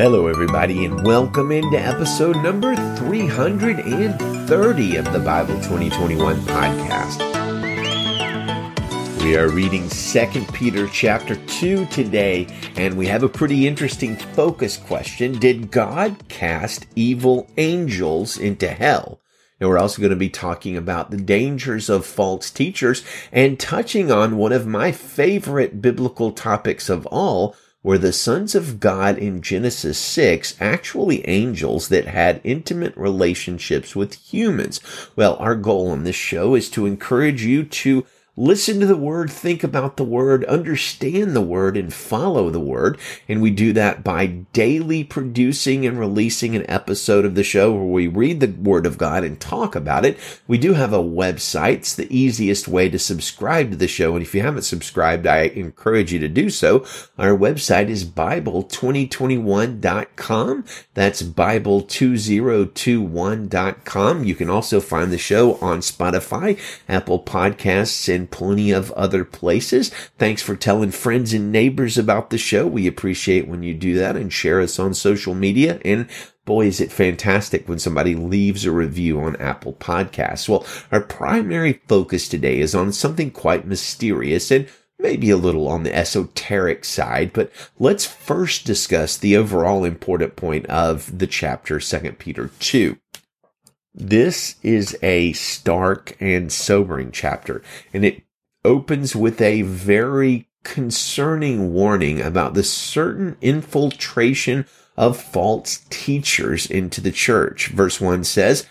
Hello, everybody, and welcome into episode number 330 of the Bible 2021 podcast. We are reading 2 Peter chapter 2 today, and we have a pretty interesting focus question. Did God cast evil angels into hell? And we're also going to be talking about the dangers of false teachers and touching on one of my favorite biblical topics of all, were the sons of God in Genesis 6 actually angels that had intimate relationships with humans? Well, our goal on this show is to encourage you to listen to the word, think about the word, understand the word, and follow the word. And we do that by daily producing and releasing an episode of the show where we read the word of God and talk about it. We do have a website. It's the easiest way to subscribe to the show. And if you haven't subscribed, I encourage you to do so. Our website is Bible2021.com. That's Bible2021.com. You can also find the show on Spotify, Apple Podcasts, and plenty of other places. Thanks for telling friends and neighbors about the show. We appreciate when you do that and share us on social media. And boy, is it fantastic when somebody leaves a review on Apple Podcasts. Well, our primary focus today is on something quite mysterious and maybe a little on the esoteric side, but let's first discuss the overall important point of the chapter, 2 Peter 2. This is a stark and sobering chapter, and it opens with a very concerning warning about the certain infiltration of false teachers into the church. Verse 1 says,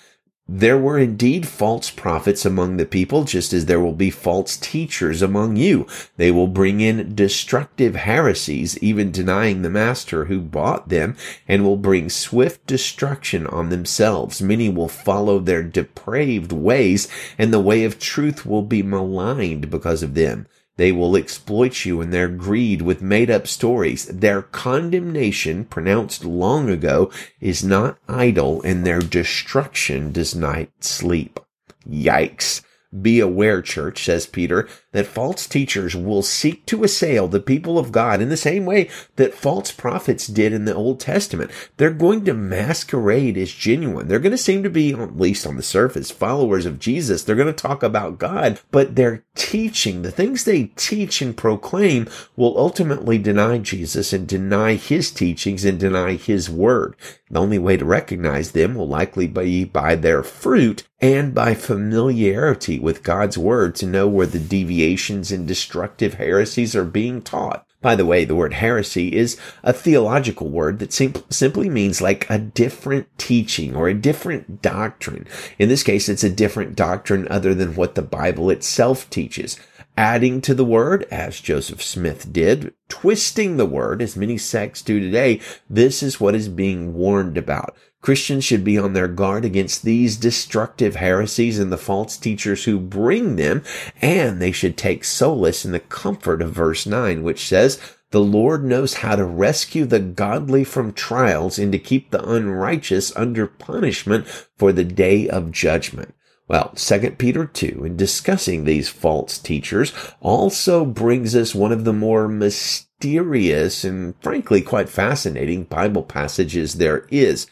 there were indeed false prophets among the people, just as there will be false teachers among you. They will bring in destructive heresies, even denying the master who bought them, and will bring swift destruction on themselves. Many will follow their depraved ways, and the way of truth will be maligned because of them. They will exploit you in their greed with made up stories. Their condemnation, pronounced long ago, is not idle, and their destruction does not sleep. Yikes. Be aware, church, says Peter, that false teachers will seek to assail the people of God in the same way that false prophets did in the Old Testament. They're going to masquerade as genuine. They're going to seem to be, at least on the surface, followers of Jesus. They're going to talk about God, but their teaching, the things they teach and proclaim will ultimately deny Jesus and deny his teachings and deny his word. The only way to recognize them will likely be by their fruit and by familiarity with God's word to know where the deviations and destructive heresies are being taught. By the way, the word heresy is a theological word that sim- simply means like a different teaching or a different doctrine. In this case, it's a different doctrine other than what the Bible itself teaches adding to the word, as Joseph Smith did, twisting the word, as many sects do today. This is what is being warned about. Christians should be on their guard against these destructive heresies and the false teachers who bring them, and they should take solace in the comfort of verse 9, which says, the Lord knows how to rescue the godly from trials and to keep the unrighteous under punishment for the day of judgment. Well, 2 Peter 2, in discussing these false teachers, also brings us one of the more mysterious and frankly quite fascinating Bible passages there is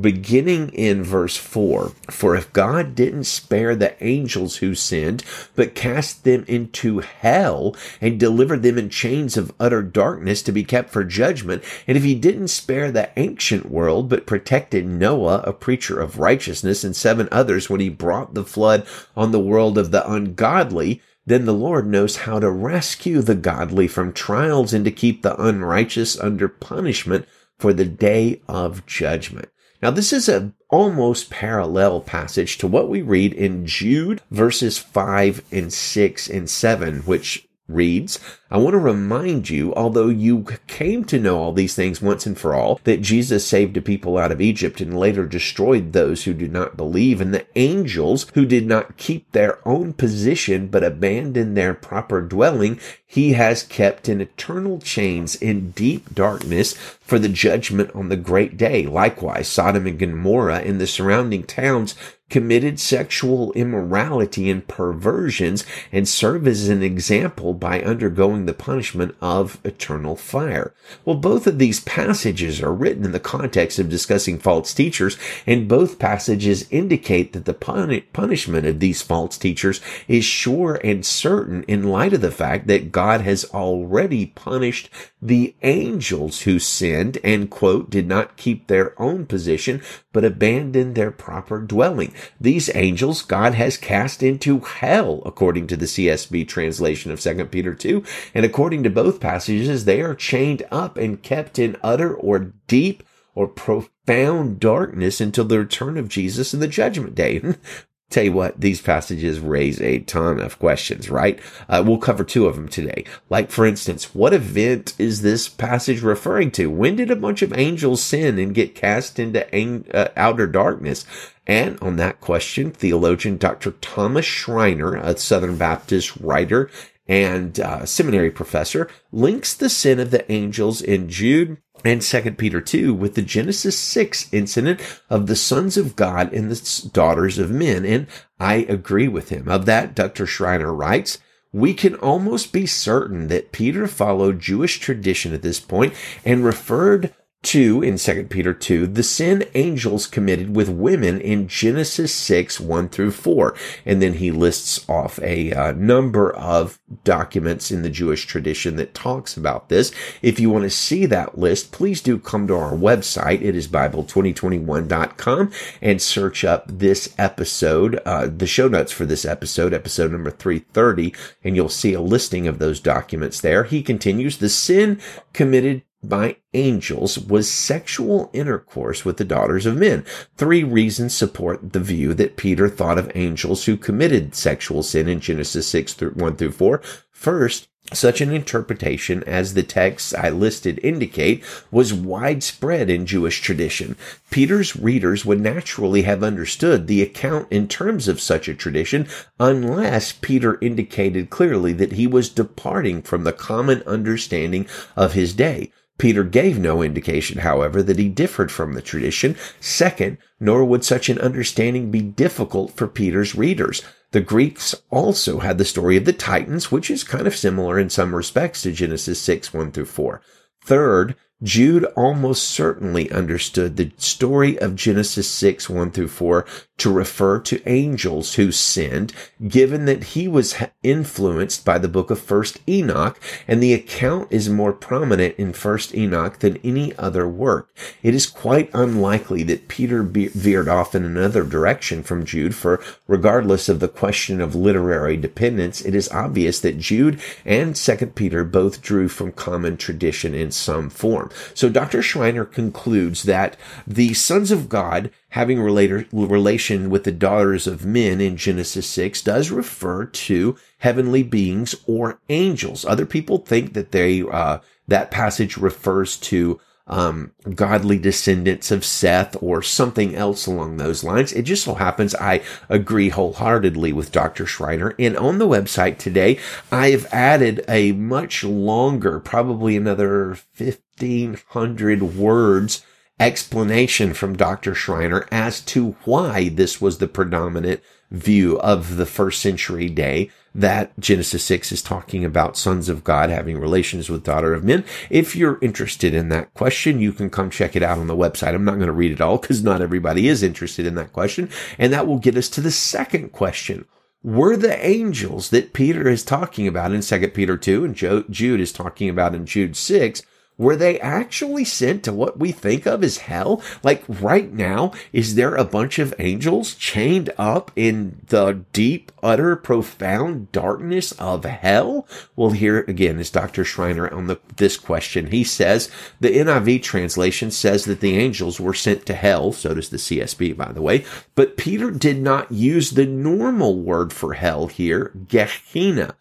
beginning in verse 4 For if God didn't spare the angels who sinned, but cast them into hell and delivered them in chains of utter darkness to be kept for judgment, and if he didn't spare the ancient world, but protected Noah, a preacher of righteousness, and seven others when he brought the flood on the world of the ungodly, then the Lord knows how to rescue the godly from trials and to keep the unrighteous under punishment for the day of judgment. Now, this is a almost parallel passage to what we read in Jude verses 5 and 6 and 7, which reads, I want to remind you, although you came to know all these things once and for all, that Jesus saved a people out of Egypt and later destroyed those who did not believe, and the angels who did not keep their own position but abandoned their proper dwelling, he has kept in eternal chains in deep darkness for the judgment on the great day. Likewise, Sodom and Gomorrah and the surrounding towns committed sexual immorality and perversions and serve as an example by undergoing the punishment of eternal fire. Well, both of these passages are written in the context of discussing false teachers, and both passages indicate that the pun- punishment of these false teachers is sure and certain in light of the fact that God has already punished the angels who sinned and quote, did not keep their own position, but abandoned their proper dwelling. These angels God has cast into hell, according to the CSB translation of 2 Peter 2. And according to both passages, they are chained up and kept in utter or deep or profound darkness until the return of Jesus in the judgment day. Tell you what, these passages raise a ton of questions, right? Uh, we'll cover two of them today. Like, for instance, what event is this passage referring to? When did a bunch of angels sin and get cast into ang- uh, outer darkness? And on that question, theologian Dr. Thomas Schreiner, a Southern Baptist writer and uh, seminary professor, links the sin of the angels in Jude and 2 Peter 2 with the Genesis 6 incident of the sons of God and the daughters of men. And I agree with him. Of that, Dr. Schreiner writes, we can almost be certain that Peter followed Jewish tradition at this point and referred 2 in 2 Peter 2, the sin angels committed with women in Genesis 6, 1 through 4. And then he lists off a uh, number of documents in the Jewish tradition that talks about this. If you want to see that list, please do come to our website. It is Bible2021.com and search up this episode, uh, the show notes for this episode, episode number 330, and you'll see a listing of those documents there. He continues, the sin committed by angels was sexual intercourse with the daughters of men. Three reasons support the view that Peter thought of angels who committed sexual sin in Genesis 6 through 1 through 4. First, such an interpretation as the texts I listed indicate was widespread in Jewish tradition. Peter's readers would naturally have understood the account in terms of such a tradition unless Peter indicated clearly that he was departing from the common understanding of his day. Peter gave no indication, however, that he differed from the tradition. Second, nor would such an understanding be difficult for Peter's readers. The Greeks also had the story of the Titans, which is kind of similar in some respects to Genesis 6, 1 through 4. Third, Jude almost certainly understood the story of Genesis 6, 1 through 4 to refer to angels who sinned, given that he was influenced by the book of First Enoch, and the account is more prominent in First Enoch than any other work. It is quite unlikely that Peter veered off in another direction from Jude, for regardless of the question of literary dependence, it is obvious that Jude and Second Peter both drew from common tradition in some form. So Dr. Schreiner concludes that the sons of God having relator, relation with the daughters of men in Genesis 6 does refer to heavenly beings or angels. Other people think that they, uh, that passage refers to um, godly descendants of Seth or something else along those lines. It just so happens I agree wholeheartedly with Dr. Schreiner. And on the website today, I have added a much longer, probably another 1500 words explanation from Dr. Schreiner as to why this was the predominant view of the first century day that Genesis 6 is talking about sons of God having relations with daughter of men. If you're interested in that question, you can come check it out on the website. I'm not going to read it all because not everybody is interested in that question. And that will get us to the second question. Were the angels that Peter is talking about in 2 Peter 2 and Jude is talking about in Jude 6 were they actually sent to what we think of as hell? Like right now, is there a bunch of angels chained up in the deep, utter, profound darkness of hell? Well, here again is Dr. Schreiner on the, this question. He says the NIV translation says that the angels were sent to hell. So does the CSB, by the way. But Peter did not use the normal word for hell here, Gehenna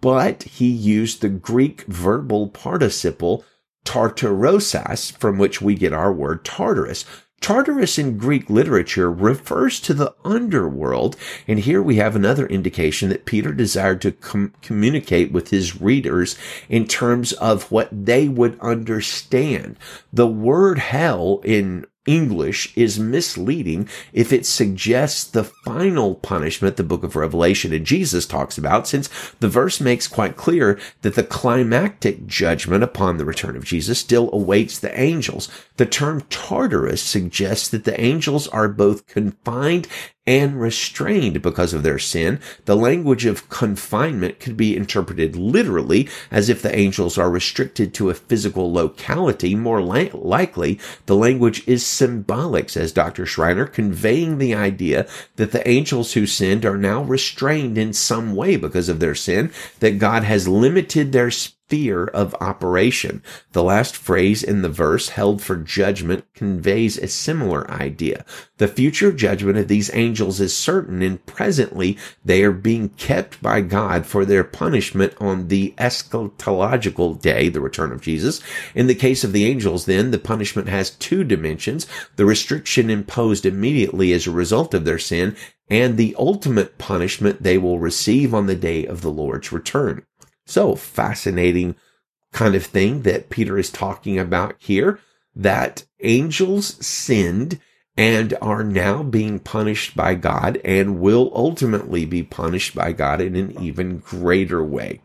but he used the Greek verbal participle Tartarosas, from which we get our word Tartarus. Tartarus in Greek literature refers to the underworld, and here we have another indication that Peter desired to com- communicate with his readers in terms of what they would understand. The word hell in English is misleading if it suggests the final punishment the book of Revelation and Jesus talks about, since the verse makes quite clear that the climactic judgment upon the return of Jesus still awaits the angels. The term Tartarus suggests that the angels are both confined and restrained because of their sin. The language of confinement could be interpreted literally as if the angels are restricted to a physical locality. More li- likely, the language is symbolic, says Dr. Schreiner, conveying the idea that the angels who sinned are now restrained in some way because of their sin, that God has limited their sphere of operation. The last phrase in the verse, held for judgment, conveys a similar idea. The future judgment of these angels is certain, and presently they are being kept by God for their punishment on the eschatological day, the return of Jesus. In the case of the angels, then, the punishment has two dimensions. The restriction imposed immediately as a result of their sin and the ultimate punishment they will receive on the day of the Lord's return. So fascinating kind of thing that Peter is talking about here that angels sinned and are now being punished by God and will ultimately be punished by God in an even greater way.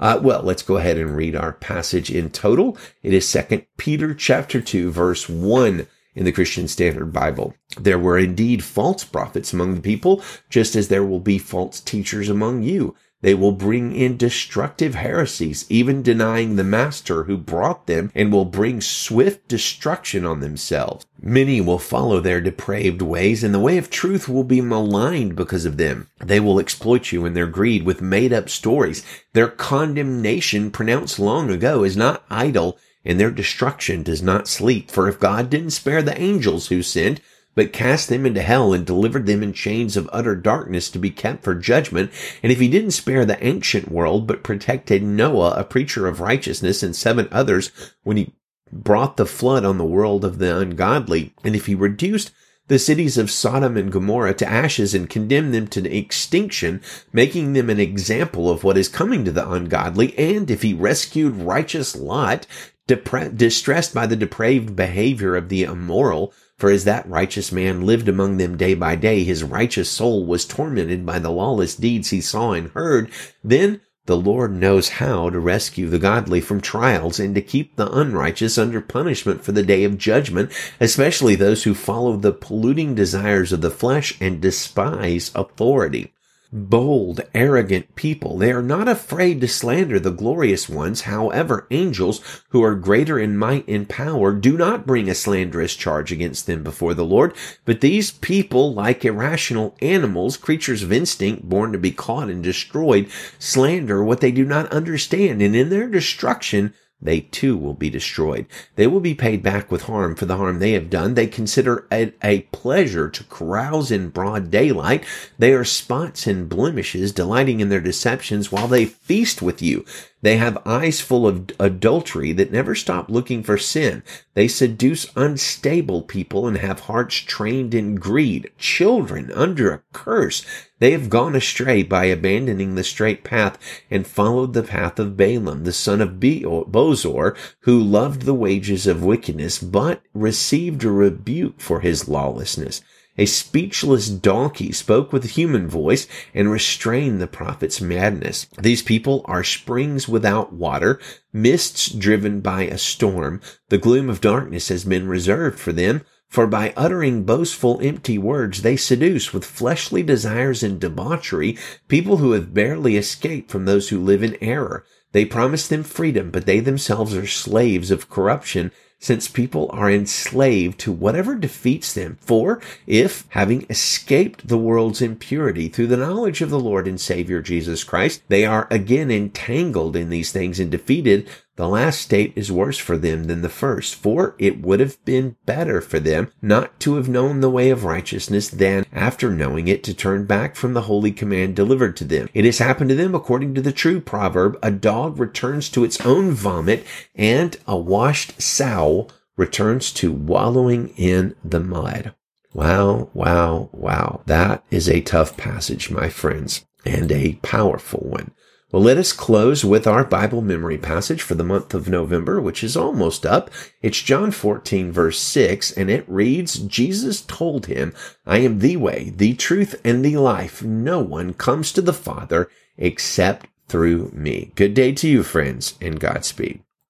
Uh, well, let's go ahead and read our passage in total. It is second Peter chapter two, verse one in the Christian Standard Bible. There were indeed false prophets among the people, just as there will be false teachers among you. They will bring in destructive heresies, even denying the master who brought them and will bring swift destruction on themselves. Many will follow their depraved ways and the way of truth will be maligned because of them. They will exploit you in their greed with made up stories. Their condemnation pronounced long ago is not idle and their destruction does not sleep. For if God didn't spare the angels who sinned, but cast them into hell and delivered them in chains of utter darkness to be kept for judgment. And if he didn't spare the ancient world, but protected Noah, a preacher of righteousness, and seven others when he brought the flood on the world of the ungodly, and if he reduced the cities of Sodom and Gomorrah to ashes and condemned them to extinction, making them an example of what is coming to the ungodly, and if he rescued righteous Lot, distressed by the depraved behavior of the immoral, for as that righteous man lived among them day by day, his righteous soul was tormented by the lawless deeds he saw and heard. Then the Lord knows how to rescue the godly from trials and to keep the unrighteous under punishment for the day of judgment, especially those who follow the polluting desires of the flesh and despise authority bold, arrogant people. They are not afraid to slander the glorious ones. However, angels who are greater in might and power do not bring a slanderous charge against them before the Lord. But these people, like irrational animals, creatures of instinct born to be caught and destroyed, slander what they do not understand. And in their destruction, they too will be destroyed. They will be paid back with harm for the harm they have done. They consider it a pleasure to carouse in broad daylight. They are spots and blemishes, delighting in their deceptions while they feast with you. They have eyes full of adultery that never stop looking for sin. They seduce unstable people and have hearts trained in greed. Children under a curse. They have gone astray by abandoning the straight path and followed the path of Balaam, the son of Bosor, who loved the wages of wickedness, but received a rebuke for his lawlessness. A speechless donkey spoke with a human voice and restrained the prophet's madness. These people are springs without water, mists driven by a storm. The gloom of darkness has been reserved for them. For by uttering boastful, empty words, they seduce with fleshly desires and debauchery people who have barely escaped from those who live in error. They promise them freedom, but they themselves are slaves of corruption since people are enslaved to whatever defeats them. For if, having escaped the world's impurity through the knowledge of the Lord and Savior Jesus Christ, they are again entangled in these things and defeated, the last state is worse for them than the first, for it would have been better for them not to have known the way of righteousness than, after knowing it, to turn back from the holy command delivered to them. It has happened to them according to the true proverb, a dog returns to its own vomit, and a washed sow returns to wallowing in the mud. Wow, wow, wow. That is a tough passage, my friends, and a powerful one. Well, let us close with our Bible memory passage for the month of November, which is almost up. It's John 14 verse 6, and it reads, Jesus told him, I am the way, the truth, and the life. No one comes to the Father except through me. Good day to you, friends, and Godspeed.